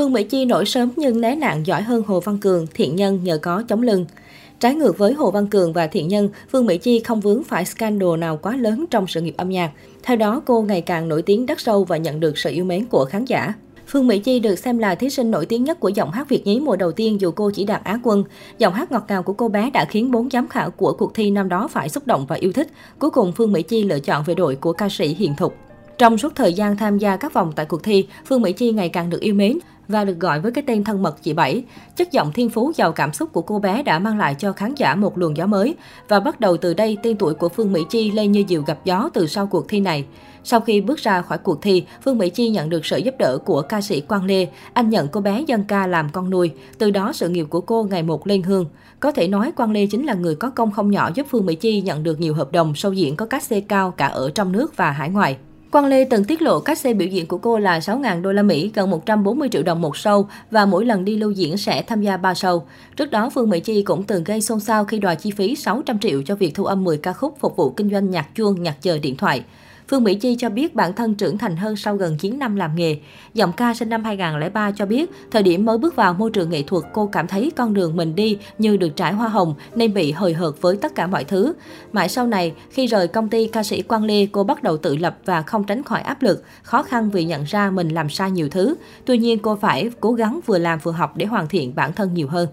Phương Mỹ Chi nổi sớm nhưng né nạn giỏi hơn Hồ Văn Cường, thiện nhân nhờ có chống lưng. Trái ngược với Hồ Văn Cường và Thiện Nhân, Phương Mỹ Chi không vướng phải scandal nào quá lớn trong sự nghiệp âm nhạc. Theo đó, cô ngày càng nổi tiếng đất sâu và nhận được sự yêu mến của khán giả. Phương Mỹ Chi được xem là thí sinh nổi tiếng nhất của giọng hát Việt nhí mùa đầu tiên dù cô chỉ đạt Á quân. Giọng hát ngọt ngào của cô bé đã khiến bốn giám khảo của cuộc thi năm đó phải xúc động và yêu thích. Cuối cùng Phương Mỹ Chi lựa chọn về đội của ca sĩ Hiền Thục. Trong suốt thời gian tham gia các vòng tại cuộc thi, Phương Mỹ Chi ngày càng được yêu mến và được gọi với cái tên thân mật chị Bảy. Chất giọng thiên phú giàu cảm xúc của cô bé đã mang lại cho khán giả một luồng gió mới. Và bắt đầu từ đây, tên tuổi của Phương Mỹ Chi lên như diều gặp gió từ sau cuộc thi này. Sau khi bước ra khỏi cuộc thi, Phương Mỹ Chi nhận được sự giúp đỡ của ca sĩ Quang Lê. Anh nhận cô bé dân ca làm con nuôi. Từ đó sự nghiệp của cô ngày một lên hương. Có thể nói Quang Lê chính là người có công không nhỏ giúp Phương Mỹ Chi nhận được nhiều hợp đồng sâu diễn có cách xê cao cả ở trong nước và hải ngoại. Quang Lê từng tiết lộ cách xe biểu diễn của cô là 6.000 đô la Mỹ, gần 140 triệu đồng một show và mỗi lần đi lưu diễn sẽ tham gia 3 show. Trước đó, Phương Mỹ Chi cũng từng gây xôn xao khi đòi chi phí 600 triệu cho việc thu âm 10 ca khúc phục vụ kinh doanh nhạc chuông, nhạc chờ điện thoại. Phương Mỹ Chi cho biết bản thân trưởng thành hơn sau gần 9 năm làm nghề. Giọng ca sinh năm 2003 cho biết, thời điểm mới bước vào môi trường nghệ thuật, cô cảm thấy con đường mình đi như được trải hoa hồng nên bị hời hợt với tất cả mọi thứ. Mãi sau này, khi rời công ty ca sĩ Quang Lê, cô bắt đầu tự lập và không tránh khỏi áp lực, khó khăn vì nhận ra mình làm sai nhiều thứ. Tuy nhiên, cô phải cố gắng vừa làm vừa học để hoàn thiện bản thân nhiều hơn.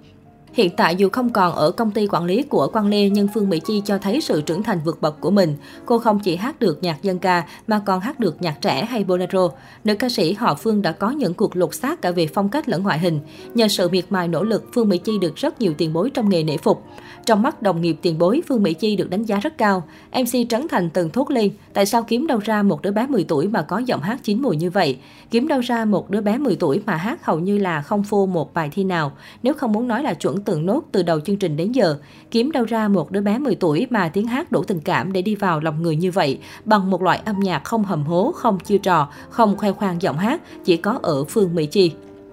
Hiện tại dù không còn ở công ty quản lý của Quang Lê nhưng Phương Mỹ Chi cho thấy sự trưởng thành vượt bậc của mình. Cô không chỉ hát được nhạc dân ca mà còn hát được nhạc trẻ hay bolero. Nữ ca sĩ họ Phương đã có những cuộc lột xác cả về phong cách lẫn ngoại hình. Nhờ sự miệt mài nỗ lực, Phương Mỹ Chi được rất nhiều tiền bối trong nghề nể phục. Trong mắt đồng nghiệp tiền bối, Phương Mỹ Chi được đánh giá rất cao. MC Trấn Thành từng thốt lên, tại sao kiếm đâu ra một đứa bé 10 tuổi mà có giọng hát chín mùi như vậy? Kiếm đâu ra một đứa bé 10 tuổi mà hát hầu như là không phô một bài thi nào, nếu không muốn nói là chuẩn từng nốt từ đầu chương trình đến giờ. Kiếm đâu ra một đứa bé 10 tuổi mà tiếng hát đủ tình cảm để đi vào lòng người như vậy, bằng một loại âm nhạc không hầm hố, không chiêu trò, không khoe khoang giọng hát, chỉ có ở Phương Mỹ Chi.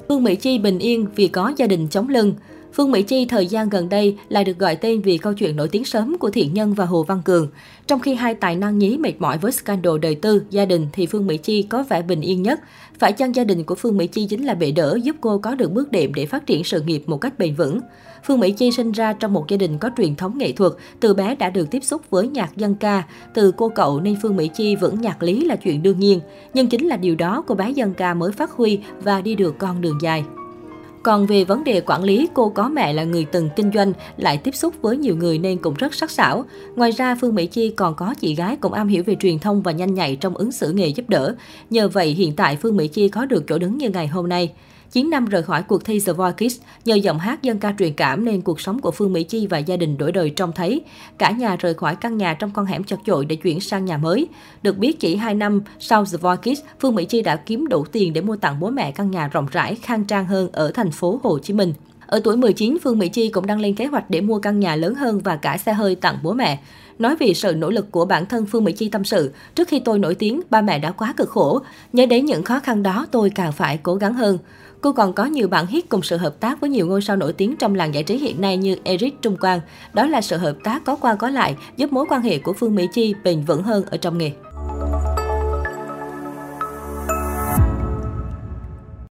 Phương Mỹ Chi bình yên vì có gia đình chống lưng. Phương Mỹ Chi thời gian gần đây lại được gọi tên vì câu chuyện nổi tiếng sớm của Thiện Nhân và Hồ Văn Cường. Trong khi hai tài năng nhí mệt mỏi với scandal đời tư, gia đình thì Phương Mỹ Chi có vẻ bình yên nhất. Phải chăng gia đình của Phương Mỹ Chi chính là bệ đỡ giúp cô có được bước đệm để phát triển sự nghiệp một cách bền vững? Phương Mỹ Chi sinh ra trong một gia đình có truyền thống nghệ thuật, từ bé đã được tiếp xúc với nhạc dân ca. Từ cô cậu nên Phương Mỹ Chi vững nhạc lý là chuyện đương nhiên. Nhưng chính là điều đó cô bé dân ca mới phát huy và đi được con đường dài. Còn về vấn đề quản lý, cô có mẹ là người từng kinh doanh, lại tiếp xúc với nhiều người nên cũng rất sắc sảo. Ngoài ra, Phương Mỹ Chi còn có chị gái cũng am hiểu về truyền thông và nhanh nhạy trong ứng xử nghề giúp đỡ. Nhờ vậy, hiện tại Phương Mỹ Chi có được chỗ đứng như ngày hôm nay. 9 năm rời khỏi cuộc thi The Voice Kids, nhờ giọng hát dân ca truyền cảm nên cuộc sống của Phương Mỹ Chi và gia đình đổi đời trông thấy. Cả nhà rời khỏi căn nhà trong con hẻm chật chội để chuyển sang nhà mới. Được biết chỉ 2 năm sau The Voice Kids, Phương Mỹ Chi đã kiếm đủ tiền để mua tặng bố mẹ căn nhà rộng rãi, khang trang hơn ở thành phố Hồ Chí Minh. Ở tuổi 19, Phương Mỹ Chi cũng đang lên kế hoạch để mua căn nhà lớn hơn và cả xe hơi tặng bố mẹ. Nói về sự nỗ lực của bản thân Phương Mỹ Chi tâm sự, trước khi tôi nổi tiếng, ba mẹ đã quá cực khổ. Nhớ đến những khó khăn đó, tôi càng phải cố gắng hơn. Cô còn có nhiều bản hit cùng sự hợp tác với nhiều ngôi sao nổi tiếng trong làng giải trí hiện nay như Eric Trung Quang. Đó là sự hợp tác có qua có lại, giúp mối quan hệ của Phương Mỹ Chi bền vững hơn ở trong nghề.